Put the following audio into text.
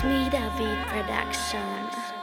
Smida Beat Production.